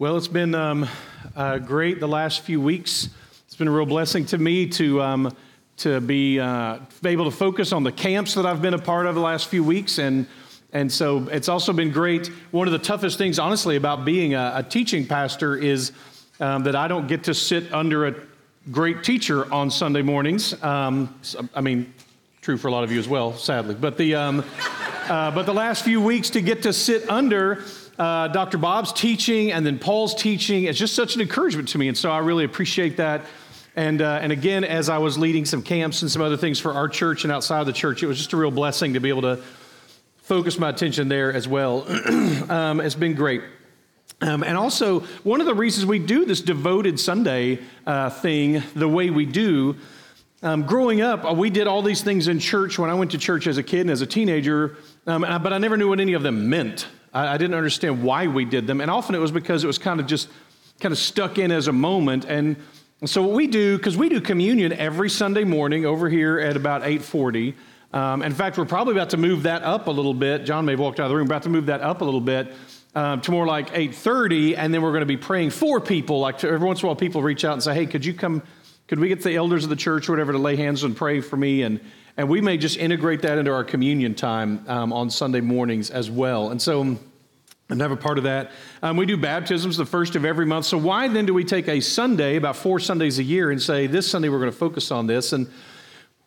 Well, it's been um, uh, great the last few weeks. It's been a real blessing to me to, um, to be uh, able to focus on the camps that I've been a part of the last few weeks. And, and so it's also been great. One of the toughest things, honestly, about being a, a teaching pastor is um, that I don't get to sit under a great teacher on Sunday mornings. Um, I mean, true for a lot of you as well, sadly. But the, um, uh, but the last few weeks to get to sit under uh, Dr. Bob's teaching and then Paul's teaching. is just such an encouragement to me. And so I really appreciate that. And, uh, and again, as I was leading some camps and some other things for our church and outside the church, it was just a real blessing to be able to focus my attention there as well. um, it's been great. Um, and also, one of the reasons we do this devoted Sunday uh, thing the way we do, um, growing up, uh, we did all these things in church when I went to church as a kid and as a teenager, um, but I never knew what any of them meant. I, I didn't understand why we did them. And often it was because it was kind of just kind of stuck in as a moment. And so what we do, because we do communion every Sunday morning over here at about 840. Um, in fact, we're probably about to move that up a little bit. John may have walked out of the room, about to move that up a little bit um, to more like 8.30, and then we're going to be praying for people. Like every once in a while, people reach out and say, hey, could you come, could we get the elders of the church or whatever to lay hands and pray for me? And, and we may just integrate that into our communion time um, on Sunday mornings as well. And so I'm never part of that. Um, we do baptisms the first of every month. So why then do we take a Sunday, about four Sundays a year, and say, this Sunday we're going to focus on this? And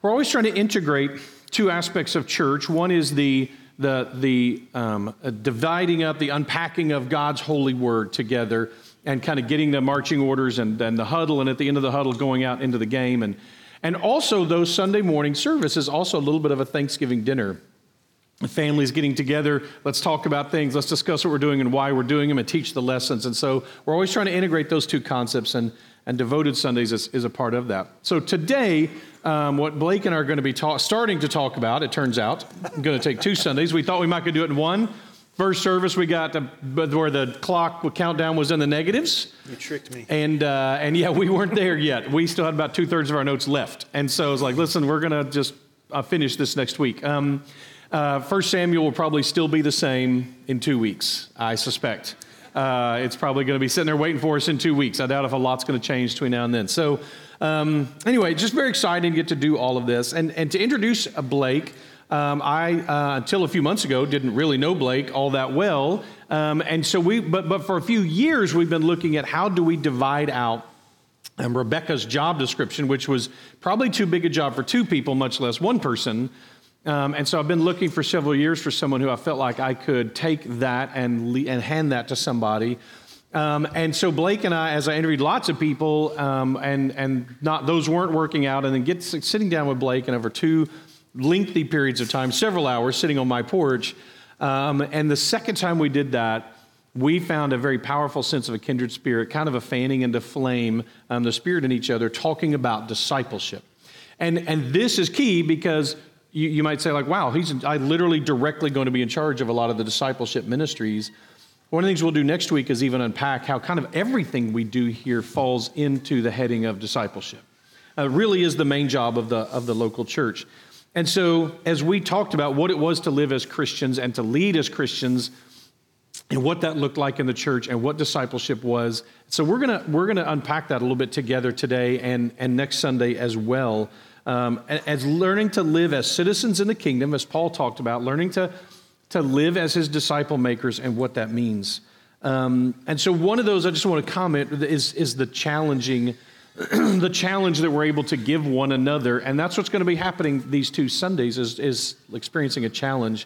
we're always trying to integrate two aspects of church. One is the the, the um, uh, dividing up, the unpacking of God's holy word together and kind of getting the marching orders and, and the huddle, and at the end of the huddle, going out into the game. And and also, those Sunday morning services, also a little bit of a Thanksgiving dinner. families getting together, let's talk about things, let's discuss what we're doing and why we're doing them, and teach the lessons. And so, we're always trying to integrate those two concepts, and, and Devoted Sundays is, is a part of that. So, today, um, what Blake and I are going to be ta- starting to talk about, it turns out, I'm going to take two Sundays. We thought we might could do it in one. First service, we got to, where the clock countdown was in the negatives. You tricked me. And, uh, and yeah, we weren't there yet. We still had about two thirds of our notes left. And so I was like, listen, we're going to just uh, finish this next week. Um, uh, First Samuel will probably still be the same in two weeks, I suspect. Uh, it's probably going to be sitting there waiting for us in two weeks. I doubt if a lot's going to change between now and then. So, um, anyway, just very exciting to get to do all of this. And, and to introduce Blake, um, I, uh, until a few months ago, didn't really know Blake all that well. Um, and so we, but, but for a few years, we've been looking at how do we divide out um, Rebecca's job description, which was probably too big a job for two people, much less one person. Um, and so I've been looking for several years for someone who I felt like I could take that and, le- and hand that to somebody. Um, and so Blake and I, as I interviewed lots of people, um, and and not those weren't working out, and then get sitting down with Blake and over two lengthy periods of time, several hours, sitting on my porch. Um, and the second time we did that, we found a very powerful sense of a kindred spirit, kind of a fanning into flame, um, the spirit in each other, talking about discipleship. And, and this is key because you, you might say, like, wow, he's I literally directly going to be in charge of a lot of the discipleship ministries. One of the things we'll do next week is even unpack how kind of everything we do here falls into the heading of discipleship. Uh, really is the main job of the, of the local church. And so, as we talked about what it was to live as Christians and to lead as Christians, and what that looked like in the church and what discipleship was. So we're gonna we're gonna unpack that a little bit together today and and next Sunday as well. Um, as learning to live as citizens in the kingdom, as Paul talked about, learning to to live as his disciple makers and what that means. Um, and so one of those I just want to comment is is the challenging the challenge that we're able to give one another, and that's what's going to be happening these two Sundays is, is experiencing a challenge.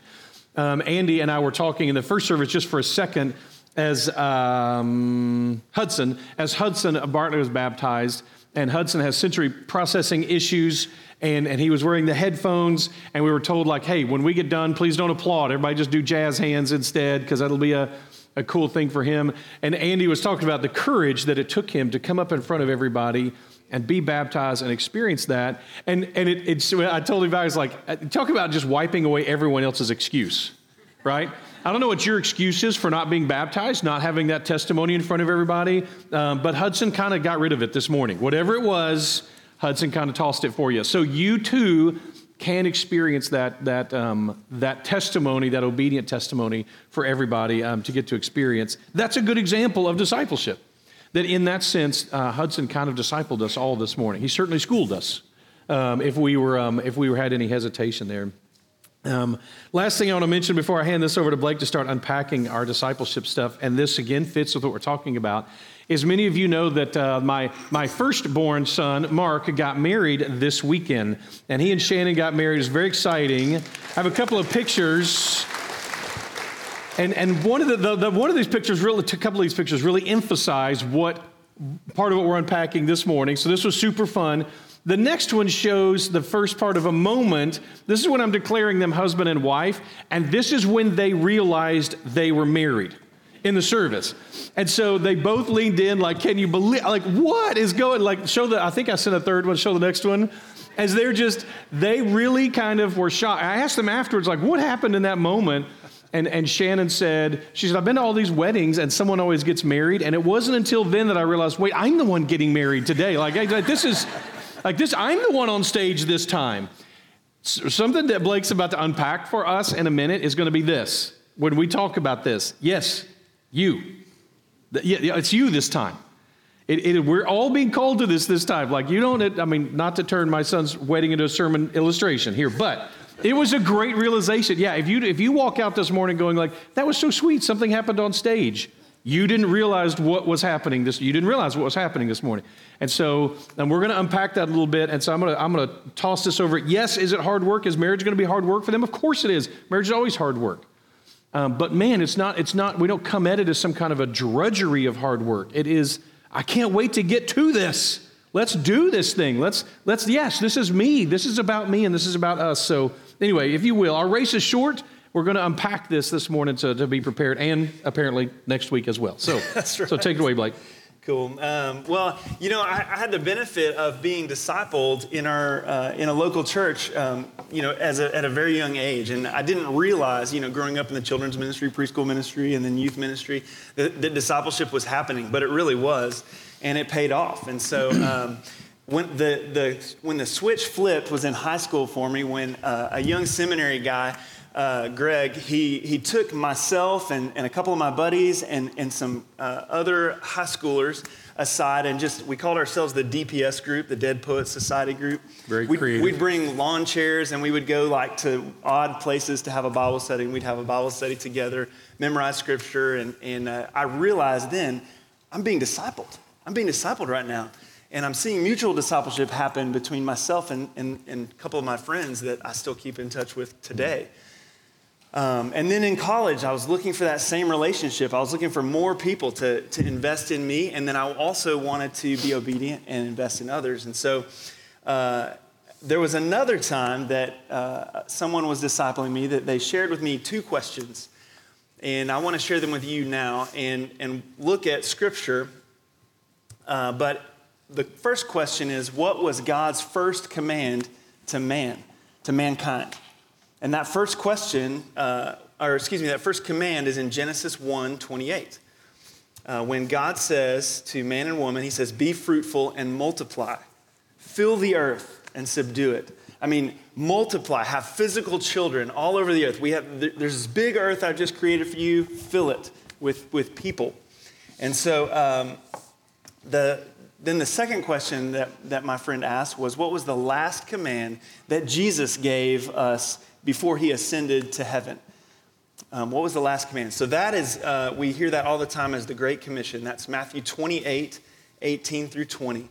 Um, Andy and I were talking in the first service just for a second as um, Hudson, as Hudson Bartlett was baptized, and Hudson has sensory processing issues, and, and he was wearing the headphones, and we were told like, hey, when we get done, please don't applaud. Everybody just do jazz hands instead, because that'll be a, a cool thing for him. And Andy was talking about the courage that it took him to come up in front of everybody and be baptized and experience that. And, and it, it's, I told him, I was like, uh, talk about just wiping away everyone else's excuse, right? I don't know what your excuse is for not being baptized, not having that testimony in front of everybody, um, but Hudson kind of got rid of it this morning. Whatever it was, Hudson kind of tossed it for you. So you too can experience that, that, um, that testimony, that obedient testimony for everybody um, to get to experience. That's a good example of discipleship. That in that sense, uh, Hudson kind of discipled us all this morning. He certainly schooled us um, if, we were, um, if we had any hesitation there. Um, last thing I want to mention before I hand this over to Blake to start unpacking our discipleship stuff, and this again fits with what we're talking about, is many of you know that uh, my, my firstborn son, Mark, got married this weekend. And he and Shannon got married. It's very exciting. I have a couple of pictures. And, and one, of the, the, the one of these pictures, really, a couple of these pictures really emphasize what part of what we're unpacking this morning. So this was super fun. The next one shows the first part of a moment. This is when I'm declaring them husband and wife, and this is when they realized they were married in the service. And so they both leaned in, like, can you believe, like, what is going, like, show the, I think I sent a third one, show the next one. As they're just, they really kind of were shocked. I asked them afterwards, like, what happened in that moment? And, and Shannon said, she said, I've been to all these weddings and someone always gets married. And it wasn't until then that I realized, wait, I'm the one getting married today. Like, like this is, like this, I'm the one on stage this time. Something that Blake's about to unpack for us in a minute is going to be this. When we talk about this, yes, you. Yeah, it's you this time. It, it, we're all being called to this this time. Like, you don't, I mean, not to turn my son's wedding into a sermon illustration here, but it was a great realization. Yeah, if you, if you walk out this morning going like, that was so sweet, something happened on stage. You didn't realize what was happening this, you didn't realize what was happening this morning. And so, and we're going to unpack that a little bit. And so I'm going to, I'm going to toss this over. Yes, is it hard work? Is marriage going to be hard work for them? Of course it is. Marriage is always hard work. Um, but man, it's not, it's not, we don't come at it as some kind of a drudgery of hard work. It is, I can't wait to get to this. Let's do this thing. Let's, let's, yes, this is me. This is about me and this is about us. So, anyway, if you will, our race is short. We're going to unpack this this morning to, to be prepared and apparently next week as well. So, right. so take it away, Blake. Cool. Um, well, you know, I, I, had the benefit of being discipled in our uh, in a local church, um, you know, as a, at a very young age, and I didn't realize, you know, growing up in the children's ministry, preschool ministry, and then youth ministry, that, that discipleship was happening, but it really was, and it paid off. And so. Um, when the, the, when the switch flipped was in high school for me when uh, a young seminary guy uh, Greg, he, he took myself and, and a couple of my buddies and, and some uh, other high schoolers aside and just, we called ourselves the DPS group, the Dead Poets Society group. Very we'd, creative. We'd bring lawn chairs and we would go like to odd places to have a Bible study. And we'd have a Bible study together, memorize scripture. And, and uh, I realized then, I'm being discipled. I'm being discipled right now. And I'm seeing mutual discipleship happen between myself and, and, and a couple of my friends that I still keep in touch with today. Um, and then in college, I was looking for that same relationship. I was looking for more people to, to invest in me, and then I also wanted to be obedient and invest in others. And so uh, there was another time that uh, someone was discipling me that they shared with me two questions. And I want to share them with you now and, and look at scripture. Uh, but the first question is what was God's first command to man, to mankind? And that first question, uh, or excuse me, that first command is in Genesis 1 28. Uh, when God says to man and woman, He says, Be fruitful and multiply, fill the earth and subdue it. I mean, multiply, have physical children all over the earth. We have, there's this big earth I've just created for you, fill it with, with people. And so um, the, then the second question that, that my friend asked was, What was the last command that Jesus gave us before he ascended to heaven. Um, what was the last command? So that is, uh, we hear that all the time as the Great Commission. That's Matthew 28, 18 through 20.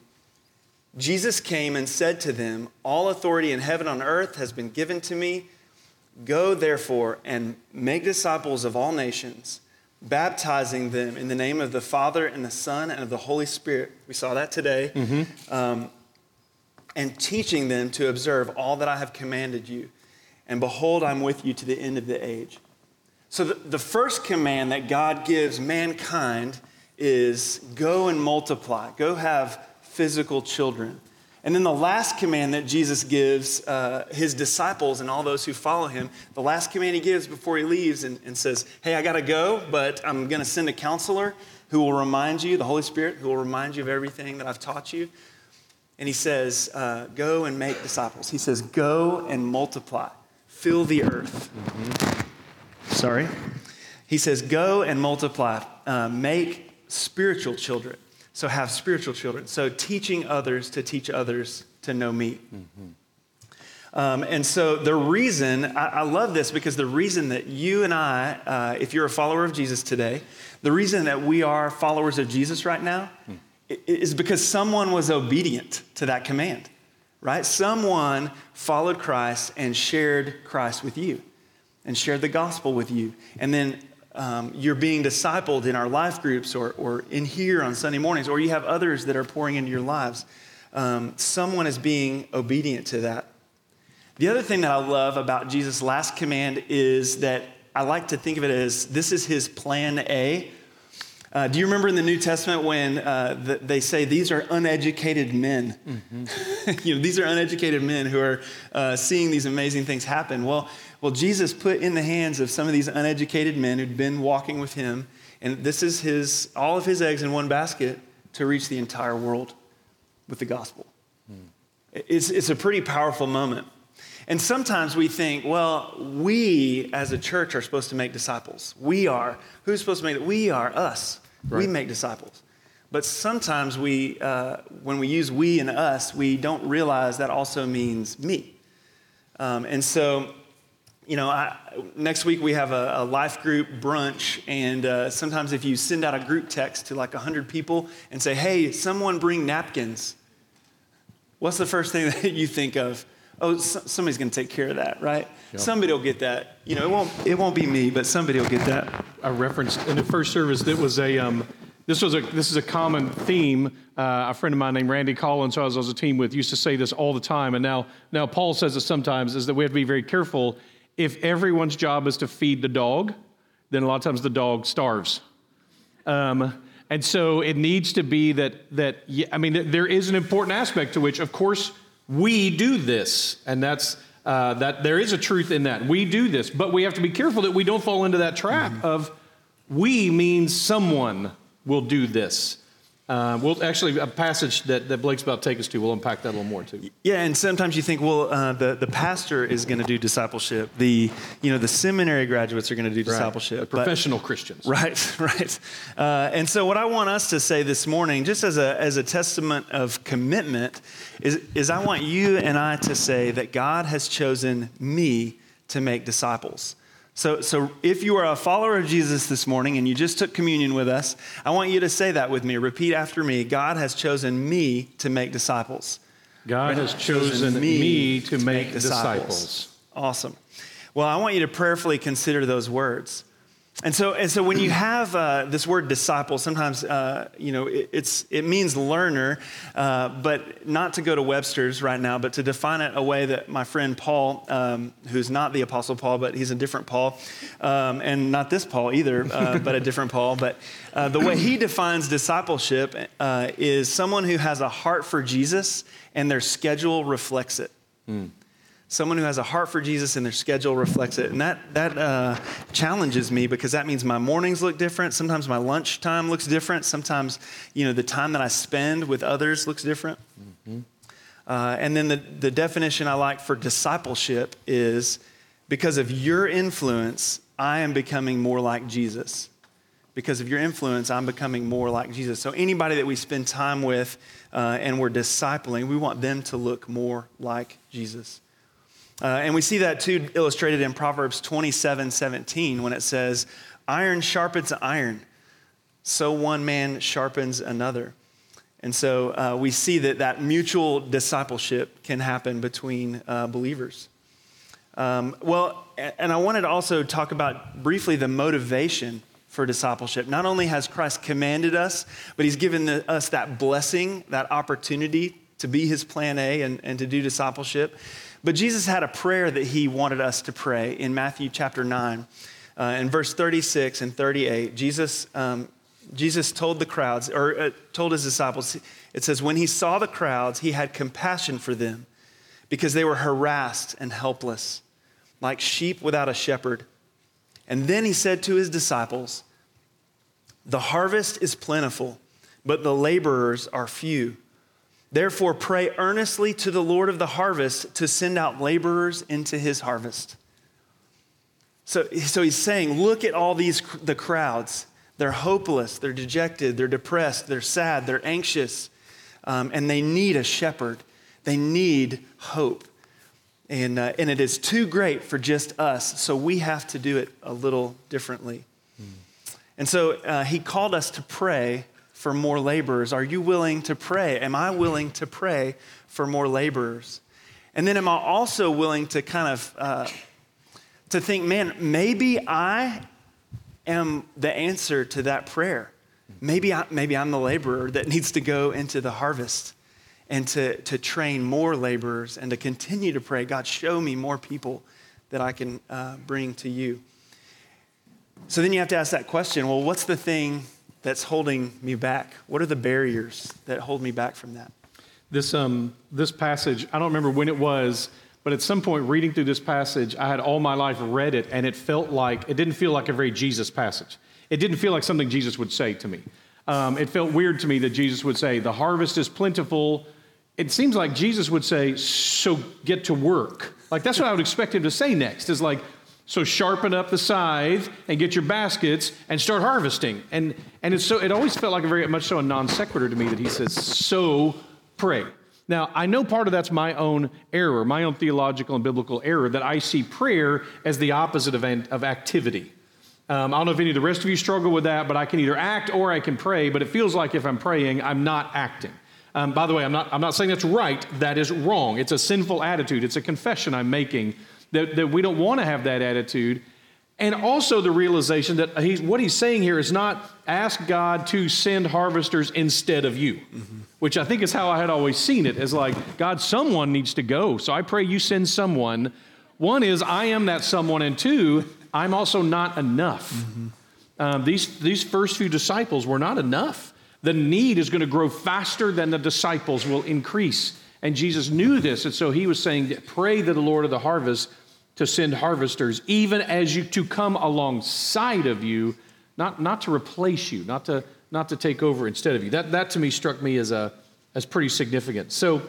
Jesus came and said to them, All authority in heaven and on earth has been given to me. Go therefore and make disciples of all nations, baptizing them in the name of the Father and the Son and of the Holy Spirit. We saw that today. Mm-hmm. Um, and teaching them to observe all that I have commanded you and behold, I'm with you to the end of the age. So, the, the first command that God gives mankind is go and multiply, go have physical children. And then the last command that Jesus gives uh, his disciples and all those who follow him, the last command he gives before he leaves and, and says, Hey, I got to go, but I'm going to send a counselor who will remind you, the Holy Spirit, who will remind you of everything that I've taught you. and he says, uh, Go and make disciples. He says, Go and multiply, fill the earth. Mm-hmm. Sorry. He says, Go and multiply, uh, make spiritual children. So have spiritual children. So teaching others to teach others to know me. Mm-hmm. Um, and so the reason, I, I, love this because the reason that you and I, uh, if you're a follower of Jesus today, the reason that we are followers of Jesus right now mm. is because someone was obedient to that command, right? Someone followed Christ and shared Christ with you and shared the gospel with you. And then um, you're being discipled in our life groups or, or in here on Sunday mornings, or you have others that are pouring into your lives. Um, someone is being obedient to that. The other thing that I love about Jesus' last command is that I like to think of it as this is his plan A. Uh, do you remember in the New Testament when uh, the, they say these are uneducated men? Mm-hmm. you know, these are uneducated men who are uh, seeing these amazing things happen. Well, well, Jesus put in the hands of some of these uneducated men who'd been walking with him, and this is his all of his eggs in one basket to reach the entire world with the gospel. Mm. It's, it's a pretty powerful moment. And sometimes we think, well, we as a church are supposed to make disciples. We are. Who's supposed to make it? We are, us. Right. We make disciples. But sometimes we, uh, when we use we and us, we don't realize that also means me. Um, and so, you know, I, next week we have a, a, life group brunch, and uh, sometimes if you send out a group text to like 100 people and say, hey, someone bring napkins, what's the first thing that you think of? Oh, somebody's going to take care of that, right? Yep. Somebody will get that. You know, it won't, it won't be me, but somebody will get that. I referenced in the first service that was a, um, this was a, this is a common theme. Uh, a friend of mine named Randy Collins, who I was, on a team with, used to say this all the time. And now, now Paul says it sometimes, is that we have to be very careful. If everyone's job is to feed the dog, then a lot of times the dog starves. Um, and so it needs to be that, that I mean, there is an important aspect to which, of course, we do this, and that's uh, that there is a truth in that. We do this, but we have to be careful that we don't fall into that trap mm-hmm. of we means someone will do this. Uh, well, actually, a passage that, that Blake's about to take us to, we'll unpack that a little more too. Yeah, and sometimes you think, well, uh, the, the pastor is going to do discipleship. The, you know, the seminary graduates are going to do right. discipleship. The professional but, Christians. Right, right. Uh, and so what I want us to say this morning, just as a, as a testament of commitment, is, is I want you and I to say that God has chosen me to make disciples. So, so if you are a follower of Jesus this morning and you just took communion with us, I want you to say that with me. Repeat after me God has chosen me to make disciples. God has chosen me, to, make, disciples. Awesome. Well, I want you to prayerfully consider those words. And so, and so when you have uh, this word disciple, sometimes uh, you know it, it's it means learner, uh, but not to go to Webster's right now, but to define it a way that my friend Paul, um, who's not the Apostle Paul, but he's a different Paul, um, and not this Paul either, uh, but a different Paul. But uh, the way he defines discipleship uh, is someone who has a heart for Jesus and their schedule reflects it. Mm someone who has a heart for Jesus and their schedule reflects it. And that, that uh, challenges me because that means my mornings look different. Sometimes my lunch time looks different. Sometimes, you know, the time that I spend with others looks different. Mm-hmm. Uh, and then the, the definition I like for discipleship is because of your influence, I am becoming more like Jesus. Because of your influence, I'm becoming more like Jesus. So, anybody that we spend time with uh, and we're discipling, we want them to look more like Jesus. Uh, and we see that too illustrated in Proverbs 27 17 when it says, Iron sharpens iron, so one man sharpens another. And so uh, we see that that mutual discipleship can happen between uh, believers. Um, well, and I wanted to also talk about briefly the motivation for discipleship. Not only has Christ commanded us, but he's given the, us that blessing, that opportunity to be his plan A and, and to do discipleship. But Jesus had a prayer that he wanted us to pray in Matthew chapter 9. Uh, in verse 36 and 38, Jesus, um, Jesus told the crowds, or uh, told his disciples, it says, when he saw the crowds, he had compassion for them because they were harassed and helpless, like sheep without a shepherd. And then he said to his disciples, The harvest is plentiful, but the laborers are few. Therefore, pray earnestly to the Lord of the harvest to send out laborers into his harvest. So, so he's saying, look at all these the crowds. They're hopeless, they're dejected, they're depressed, they're sad, they're anxious, um, and they need a shepherd. They need hope. And, uh, and it is too great for just us, so we have to do it a little differently. Mm. And so uh, he called us to pray for more laborers. Are you willing to pray? Am I willing to pray for more laborers? And then am I also willing to kind of uh, to think, man, maybe I am the answer to that prayer. Maybe, I, maybe I'm the laborer that needs to go into the harvest and to, to train more laborers and to continue to pray, God, show me more people that I can uh, bring to you. So then you have to ask that question well, what's the thing that's holding me back? What are the barriers that hold me back from that? This, um, this passage, I don't remember when it was, but at some point reading through this passage, I had all my life read it, and it felt like, it didn't feel like a very Jesus passage. It didn't feel like something Jesus would say to me. Um, it felt weird to me that Jesus would say, The harvest is plentiful. It seems like Jesus would say, So get to work. Like that's what I would expect him to say next is like, so sharpen up the scythe and get your baskets and start harvesting. And, and it's so, it always felt like a very much so a non sequitur to me that he says, so pray. Now, I know part of that's my own error, my own theological and biblical error, that I see prayer as the opposite of, of activity. Um, I don't know if any of the rest of you struggle with that, but I can either act or I can pray, but it feels like if I'm praying, I'm not acting. Um, by the way, I'm not, I'm not saying that's right, that is wrong. It's a sinful attitude, it's a confession I'm making that, that we don't want to have that attitude. And also the realization that he's, what he's saying here is not ask God to send harvesters instead of you, mm-hmm. which I think is how I had always seen it as like, God, someone needs to go. So I pray you send someone. One is, I am that someone. And two, I'm also not enough. Mm-hmm. Um, these, these first few disciples were not enough. The need is going to grow faster than the disciples will increase. And Jesus knew this. And so he was saying, Pray that the Lord of the harvest to send harvesters, even as you to come alongside of you, not, not to replace you, not to, not to take over instead of you. That, that to me struck me as, a, as pretty significant. So,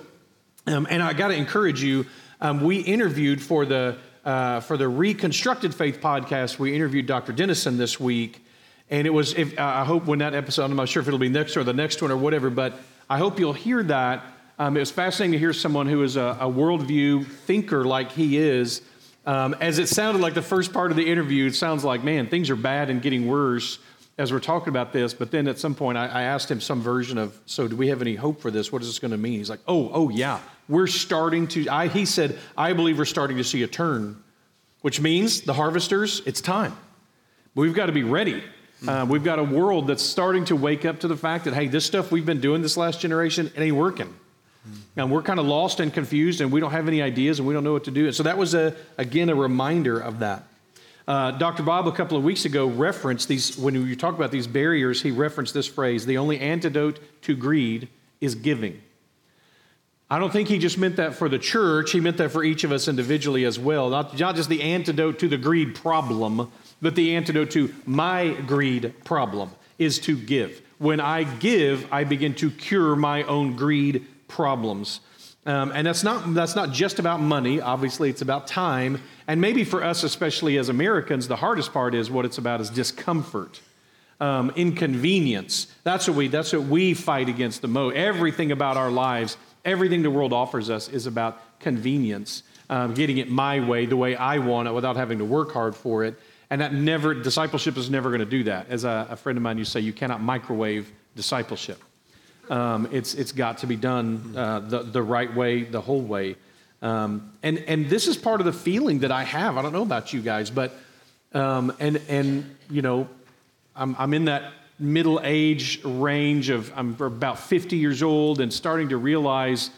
um, and I got to encourage you, um, we interviewed for the uh, for the Reconstructed Faith podcast, we interviewed Dr. Denison this week. And it was, if, uh, I hope when that episode, I'm not sure if it'll be next or the next one or whatever, but I hope you'll hear that. Um, it was fascinating to hear someone who is a, a worldview thinker like he is. Um, as it sounded like the first part of the interview, it sounds like, man, things are bad and getting worse as we're talking about this. But then at some point, I, I asked him some version of, so do we have any hope for this? What is this going to mean? He's like, oh, oh, yeah we're starting to, I, he said, I believe we're starting to see a turn, which means the harvesters, it's time. We've got to be ready. Uh, we've got a world that's starting to wake up to the fact that, hey, this stuff we've been doing this last generation, it ain't working. And we're kind of lost and confused, and we don't have any ideas, and we don't know what to do. And So that was, a, again, a reminder of that. Uh, Dr. Bob, a couple of weeks ago, referenced these, when you talk about these barriers, he referenced this phrase the only antidote to greed is giving. I don't think he just meant that for the church, he meant that for each of us individually as well. Not, not just the antidote to the greed problem, but the antidote to my greed problem is to give. When I give, I begin to cure my own greed problems. Um, and that's not, that's not just about money, obviously, it's about time. And maybe for us, especially as Americans, the hardest part is what it's about is discomfort. Um, inconvenience. That's what we. That's what we fight against the most. Everything about our lives Everything the world offers us is about convenience, um, getting it my way, the way I want it, without having to work hard for it. And that never, discipleship is never going to do that. As a, a, friend of mine used to say, you cannot microwave discipleship. Um, it's, it's got to be done uh, the, the right way, the whole way. Um, and, and this is part of the feeling that I have. I don't know about you guys, but, um, and, and, you know, I'm, I'm in that middle age range of I'm about 50 years old and starting to realize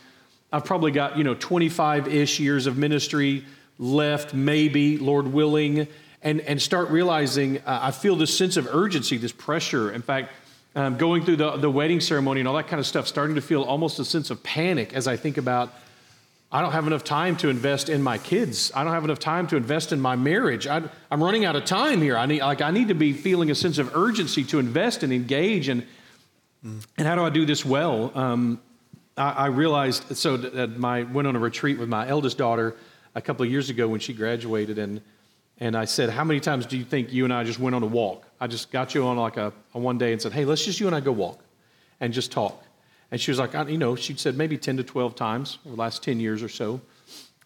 I've probably got, you know, 25 ish years of ministry left, maybe, Lord willing, and, and start realizing uh, I feel this sense of urgency, this pressure. In fact, um, going through the, the wedding ceremony and all that kind of stuff, starting to feel almost a sense of panic as I think about I don't have enough time to invest in my kids. I don't have enough time to invest in my marriage. I, am running out of time here. I need, like, I need to be feeling a sense of urgency to invest and engage. And, mm. and how do I do this well? Um, I, I realized so that my went on a retreat with my eldest daughter a couple of years ago when she graduated, and and I said, "How many times do you think you and I just went on a walk? I just got you on like a, a one day and said, "Hey, let's just you and I go walk, and just talk." And she was like, you know, she'd said maybe 10 to 12 times over the last 10 years or so.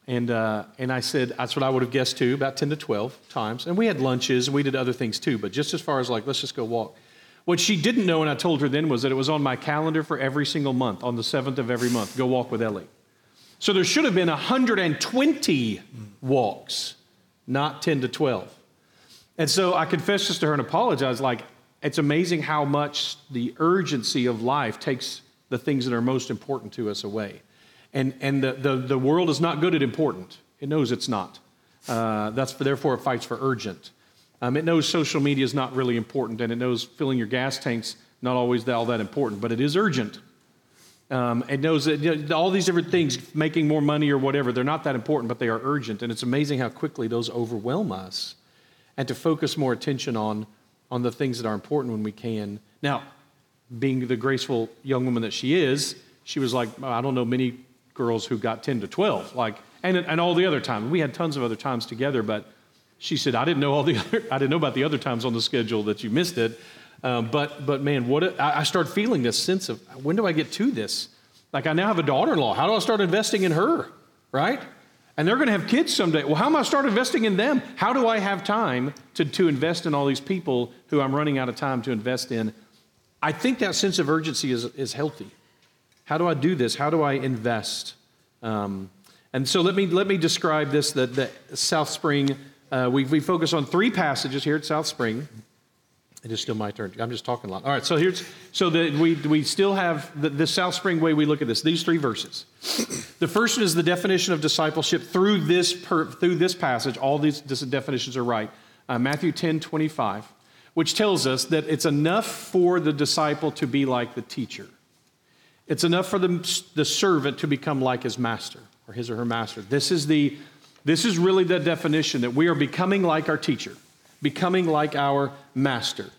And, uh, and I said, that's what I would have guessed too, about 10 to 12 times. And we had lunches and we did other things too, but just as far as like, let's just go walk. What she didn't know, and I told her then, was that it was on my calendar for every single month, on the 7th of every month, go walk with Ellie. So there should have been 120 walks, not 10 to 12. And so I confessed this to her and apologized, like, it's amazing how much the urgency of life takes the things that are most important to us away. And, and the, the, the world is not good at important, it knows it's not. Uh, that's for, therefore, it fights for urgent. Um, it knows social media is not really important, and it knows filling your gas tanks not always all that important, but it is urgent. Um, it knows that you know, all these different things, making more money or whatever, they're not that important, but they are urgent. And it's amazing how quickly those overwhelm us. And to focus more attention on, on the things that are important when we can. Now, being the graceful young woman that she is, she was like, I don't know many girls who got 10 to 12. Like, and, and all the other times. We had tons of other times together, but she said, I didn't know all the other, I didn't know about the other times on the schedule that you missed it. Um, but, but man, what I, start feeling this sense of when do I get to this? Like I now have a daughter-in-law. How do I start investing in her? Right? And they're going to have kids someday. Well, how am I start investing in them? How do I have time to, to invest in all these people who I'm running out of time to invest in? I think that sense of urgency is, is healthy. How do I do this? How do I invest? Um, and so let me, let me describe this the, the South Spring uh, we, we focus on three passages here at South Spring. It is still my turn. I'm just talking a lot. All right, so here's so that we we still have the, the South Spring way we look at this. These three verses. The first is the definition of discipleship through this per, through this passage. All these, these definitions are right. Uh, Matthew 10, 25, which tells us that it's enough for the disciple to be like the teacher. It's enough for the, the servant to become like his master or his or her master. This is the this is really the definition that we are becoming like our teacher, becoming like our master.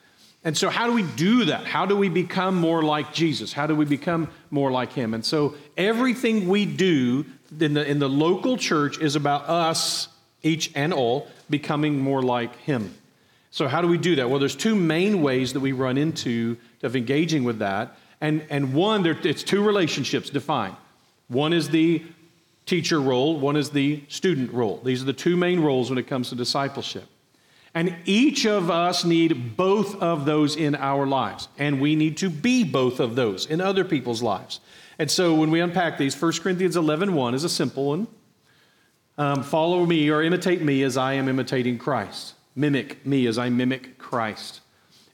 And so, how do we do that? How do we become more like Jesus? How do we become more like Him? And so, everything we do in the, in the local church is about us, each and all, becoming more like Him. So, how do we do that? Well, there's two main ways that we run into of engaging with that. And, and one, there, it's two relationships defined. One is the teacher role, one is the student role. These are the two main roles when it comes to discipleship. And each of us need both of those in our lives. And we need to be both of those in other people's lives. And so when we unpack these, 1 Corinthians 11 1 is a simple one. Um, follow me or imitate me as I am imitating Christ. Mimic me as I mimic Christ.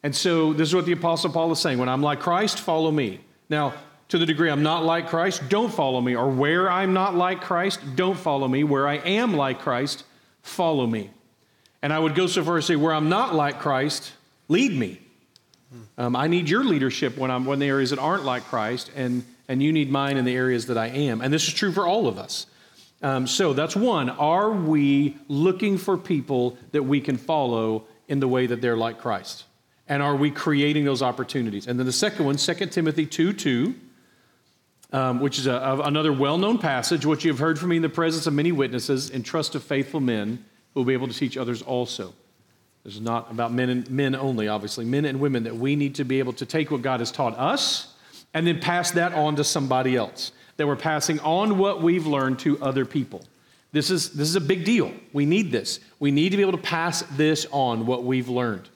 And so this is what the Apostle Paul is saying. When I'm like Christ, follow me. Now, to the degree I'm not like Christ, don't follow me. Or where I'm not like Christ, don't follow me. Where I am like Christ, follow me. And I would go so far as to say, where I'm not like Christ, lead me. Um, I need your leadership when I'm when the areas that aren't like Christ, and and you need mine in the areas that I am. And this is true for all of us. Um, so that's one. Are we looking for people that we can follow in the way that they're like Christ? And are we creating those opportunities? And then the second one, 2 Timothy 2 2 um, which is a, a, another well known passage, which you have heard from me in the presence of many witnesses, in trust of faithful men will be able to teach others also. This is not about men and men only, obviously, men and women, that we need to be able to take what God has taught us and then pass that on to somebody else. That we're passing on what we've learned to other people. This is, this is a big deal. We need this. We need to be able to pass this on, what we've learned.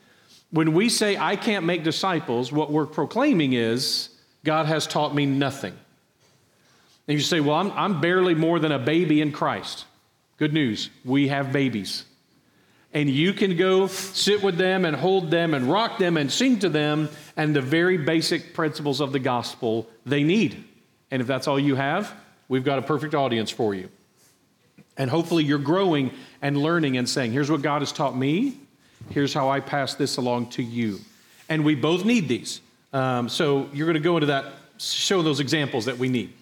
When we say, I can't make disciples, what we're proclaiming is, God has taught me nothing. And you say, Well, I'm, I'm barely more than a baby in Christ. Good news, we have babies. And you can go sit with them and hold them and rock them and sing to them, and the very basic principles of the gospel they need. And if that's all you have, we've got a perfect audience for you. And hopefully you're growing and learning and saying, Here's what God has taught me, here's how I pass this along to you. And we both need these. Um, so you're going to go into that, show those examples that we need.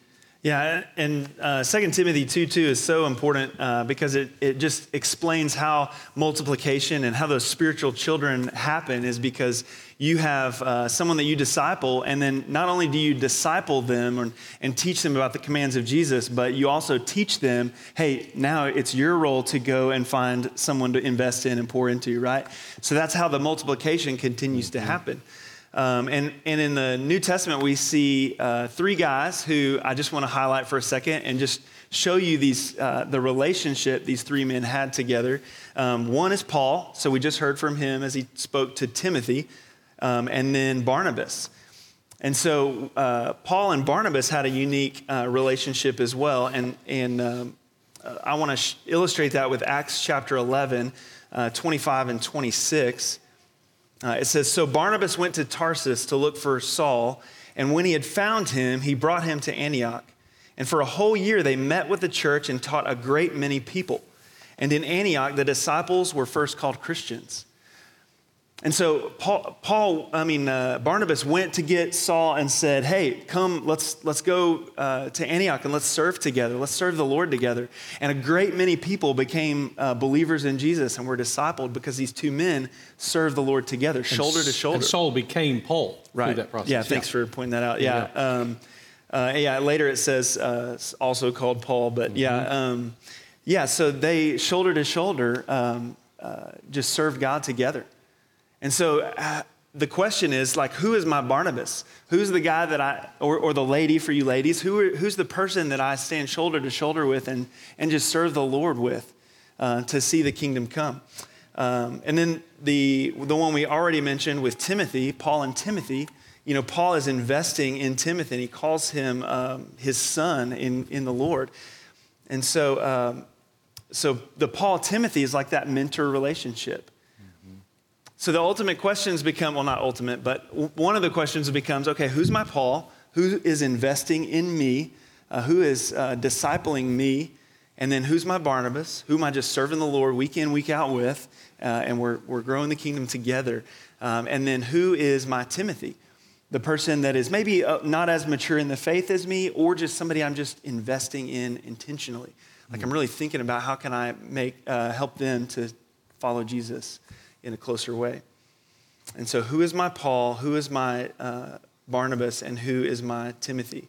Yeah, and uh, 2 Timothy 2 2 is so important uh, because it, it just explains how multiplication and how those spiritual children happen is because you have uh, someone that you disciple, and then not only do you disciple them or, and teach them about the commands of Jesus, but you also teach them, hey, now it's your role to go and find someone to invest in and pour into, right? So that's how the multiplication continues to happen. Um, and, and in the New Testament, we see uh, three guys who I just want to highlight for a second and just show you these, uh, the relationship these three men had together. Um, one is Paul, so we just heard from him as he spoke to Timothy, um, and then Barnabas. And so uh, Paul and Barnabas had a unique uh, relationship as well. And, and um, uh, I want to sh- illustrate that with Acts chapter 11, uh, 25 and 26. Uh, it says, So Barnabas went to Tarsus to look for Saul, and when he had found him, he brought him to Antioch. And for a whole year, they met with the church and taught a great many people. And in Antioch, the disciples were first called Christians. And so Paul, Paul I mean uh, Barnabas went to get Saul and said, "Hey, come, let's let's go uh, to Antioch and let's serve together. Let's serve the Lord together." And a great many people became uh, believers in Jesus and were discipled because these two men served the Lord together, shoulder to shoulder. And Saul became Paul right. through that process. Yeah, thanks yeah. for pointing that out. Yeah. Yeah. Um, uh, yeah later it says uh, also called Paul, but mm-hmm. yeah, um, yeah. So they shoulder to shoulder um, uh, just served God together. And so uh, the question is like, who is my Barnabas? Who's the guy that I, or, or the lady for you ladies, who are, who's the person that I stand shoulder to shoulder with and, and just serve the Lord with uh, to see the kingdom come? Um, and then the, the one we already mentioned with Timothy, Paul and Timothy, you know, Paul is investing in Timothy and he calls him um, his son in, in the Lord. And so, um, so the Paul Timothy is like that mentor relationship. So the ultimate questions become well, not ultimate, but one of the questions becomes okay, who's my Paul? Who is investing in me? Uh, who is uh, discipling me? And then who's my Barnabas? Who am I just serving the Lord week in, week out with? Uh, and we're, we're growing the kingdom together. Um, and then who is my Timothy? The person that is maybe uh, not as mature in the faith as me, or just somebody I'm just investing in intentionally. Like I'm really thinking about how can I make, uh, help them to follow Jesus in a closer way. And so, who is my Paul? Who is my uh, Barnabas? And who is my Timothy?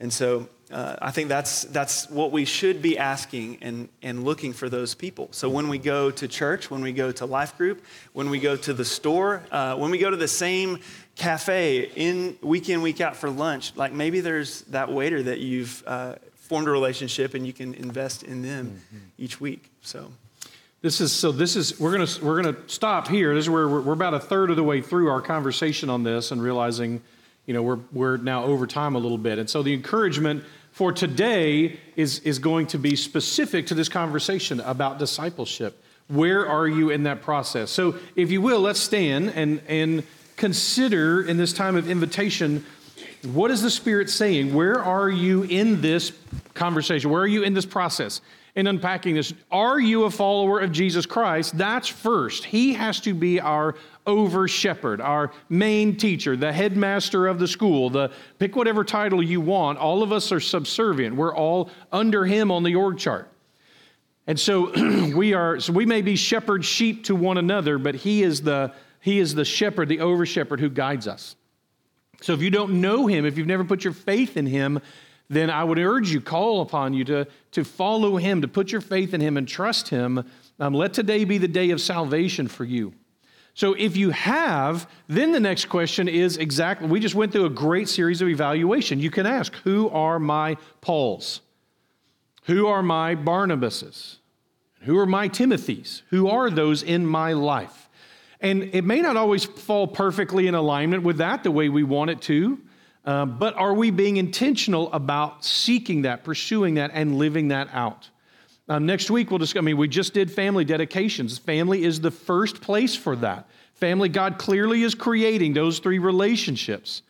And so, uh, I think that's, that's what we should be asking and, and looking for those people. So, when we go to church, when we go to life group, when we go to the store, uh, when we go to the same cafe in week in, week out for lunch, like maybe there's that waiter that you've uh, formed a relationship and you can invest in them mm-hmm. each week. So. This is so. This is we're gonna we're gonna stop here. This is where we're, we're, about a third of the way through our conversation on this, and realizing, you know, we're we're now over time a little bit. And so the encouragement for today is is going to be specific to this conversation about discipleship. Where are you in that process? So, if you will, let's stand and and consider in this time of invitation. What is the Spirit saying? Where are you in this conversation? Where are you in this process? In unpacking this. Are you a follower of Jesus Christ? That's first. He has to be our over shepherd, our main teacher, the headmaster of the school, the pick whatever title you want. All of us are subservient. We're all under him on the org chart. And so we are so we may be shepherd sheep to one another, but he is the he is the shepherd, the over shepherd who guides us. So if you don't know him, if you've never put your faith in him, then I would urge you, call upon you to, to follow him, to put your faith in him and trust him. Um, let today be the day of salvation for you. So if you have, then the next question is exactly, we just went through a great series of evaluation. You can ask, who are my Pauls? Who are my Barnabases? Who are my Timothys? Who are those in my life? And it may not always fall perfectly in alignment with that the way we want it to. Uh, but are we being intentional about seeking that, pursuing that, and living that out? Um, next week, we'll discuss. I mean, we just did family dedications. Family is the first place for that. Family, God clearly is creating those three relationships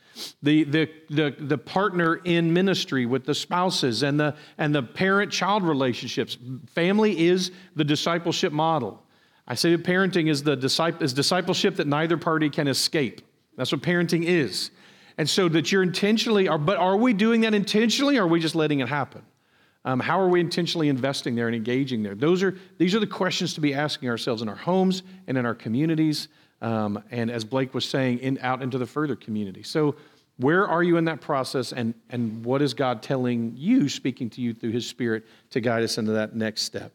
the, the, the, the partner in ministry with the spouses and the, and the parent child relationships. Family is the discipleship model. I say that parenting is, the disciple, is discipleship that neither party can escape. That's what parenting is. And so that you're intentionally, are, but are we doing that intentionally or are we just letting it happen? Um, how are we intentionally investing there and engaging there? Those are, these are the questions to be asking ourselves in our homes and in our communities. Um, and as Blake was saying, in, out into the further community. So, where are you in that process, and, and what is God telling you, speaking to you through His Spirit, to guide us into that next step?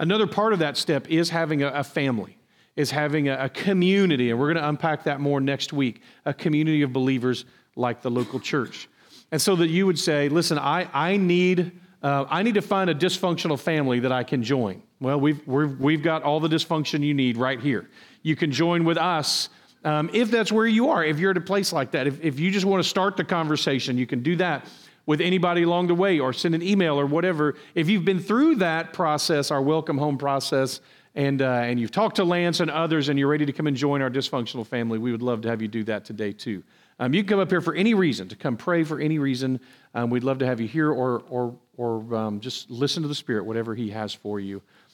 Another part of that step is having a, a family, is having a, a community, and we're going to unpack that more next week a community of believers like the local church. And so that you would say, listen, I, I, need, uh, I need to find a dysfunctional family that I can join. Well, we've, we have we've got all the dysfunction you need right here. You can join with us um, if that's where you are, if you're at a place like that, if, if you just want to start the conversation, you can do that with anybody along the way or send an email or whatever. If you've been through that process, our welcome home process, and, uh, and you've talked to Lance and others and you're ready to come and join our dysfunctional family, we would love to have you do that today too. Um, you can come up here for any reason, to come pray for any reason. Um, we'd love to have you here or, or, or um, just listen to the Spirit, whatever He has for you.